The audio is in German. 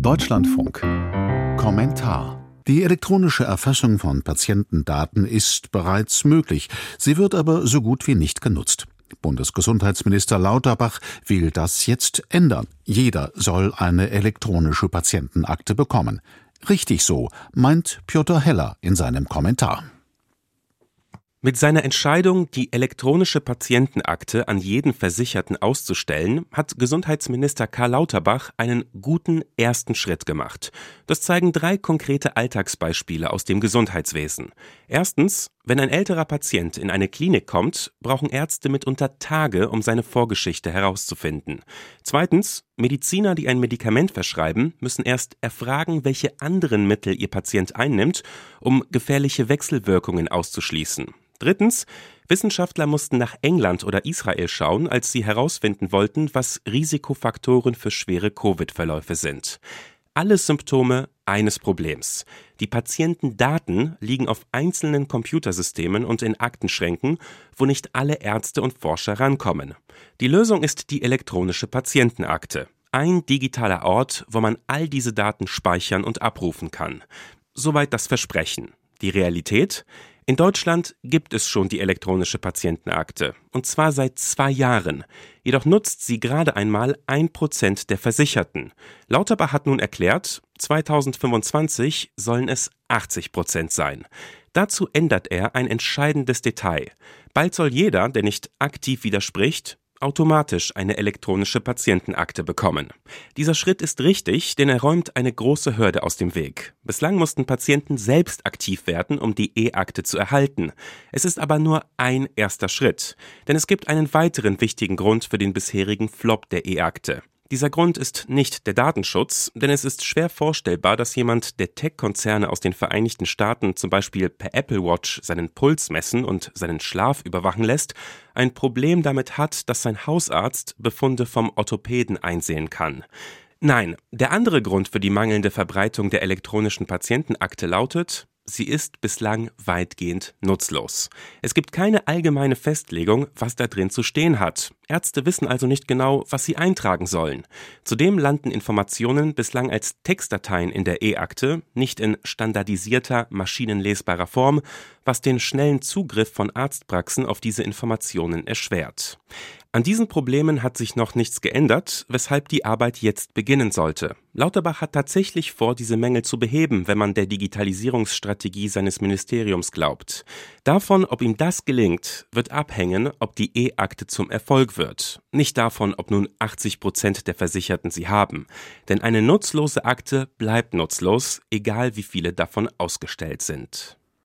Deutschlandfunk Kommentar die elektronische Erfassung von Patientendaten ist bereits möglich, sie wird aber so gut wie nicht genutzt. Bundesgesundheitsminister Lauterbach will das jetzt ändern. Jeder soll eine elektronische Patientenakte bekommen. Richtig so, meint Piotr Heller in seinem Kommentar. Mit seiner Entscheidung, die elektronische Patientenakte an jeden Versicherten auszustellen, hat Gesundheitsminister Karl Lauterbach einen guten ersten Schritt gemacht. Das zeigen drei konkrete Alltagsbeispiele aus dem Gesundheitswesen. Erstens, wenn ein älterer Patient in eine Klinik kommt, brauchen Ärzte mitunter Tage, um seine Vorgeschichte herauszufinden. Zweitens, Mediziner, die ein Medikament verschreiben, müssen erst erfragen, welche anderen Mittel ihr Patient einnimmt, um gefährliche Wechselwirkungen auszuschließen. Drittens, Wissenschaftler mussten nach England oder Israel schauen, als sie herausfinden wollten, was Risikofaktoren für schwere Covid-Verläufe sind. Alle Symptome eines Problems. Die Patientendaten liegen auf einzelnen Computersystemen und in Aktenschränken, wo nicht alle Ärzte und Forscher rankommen. Die Lösung ist die elektronische Patientenakte. Ein digitaler Ort, wo man all diese Daten speichern und abrufen kann. Soweit das Versprechen. Die Realität? In Deutschland gibt es schon die elektronische Patientenakte, und zwar seit zwei Jahren. Jedoch nutzt sie gerade einmal ein Prozent der Versicherten. Lauterbach hat nun erklärt, 2025 sollen es 80 Prozent sein. Dazu ändert er ein entscheidendes Detail. Bald soll jeder, der nicht aktiv widerspricht, automatisch eine elektronische Patientenakte bekommen. Dieser Schritt ist richtig, denn er räumt eine große Hürde aus dem Weg. Bislang mussten Patienten selbst aktiv werden, um die E-Akte zu erhalten. Es ist aber nur ein erster Schritt, denn es gibt einen weiteren wichtigen Grund für den bisherigen Flop der E-Akte. Dieser Grund ist nicht der Datenschutz, denn es ist schwer vorstellbar, dass jemand, der Tech-Konzerne aus den Vereinigten Staaten zum Beispiel per Apple Watch seinen Puls messen und seinen Schlaf überwachen lässt, ein Problem damit hat, dass sein Hausarzt Befunde vom Orthopäden einsehen kann. Nein, der andere Grund für die mangelnde Verbreitung der elektronischen Patientenakte lautet, Sie ist bislang weitgehend nutzlos. Es gibt keine allgemeine Festlegung, was da drin zu stehen hat. Ärzte wissen also nicht genau, was sie eintragen sollen. Zudem landen Informationen bislang als Textdateien in der E-Akte, nicht in standardisierter, maschinenlesbarer Form, was den schnellen Zugriff von Arztpraxen auf diese Informationen erschwert. An diesen Problemen hat sich noch nichts geändert, weshalb die Arbeit jetzt beginnen sollte. Lauterbach hat tatsächlich vor, diese Mängel zu beheben, wenn man der Digitalisierungsstrategie seines Ministeriums glaubt. Davon, ob ihm das gelingt, wird abhängen, ob die E-Akte zum Erfolg wird. Nicht davon, ob nun 80 Prozent der Versicherten sie haben. Denn eine nutzlose Akte bleibt nutzlos, egal wie viele davon ausgestellt sind.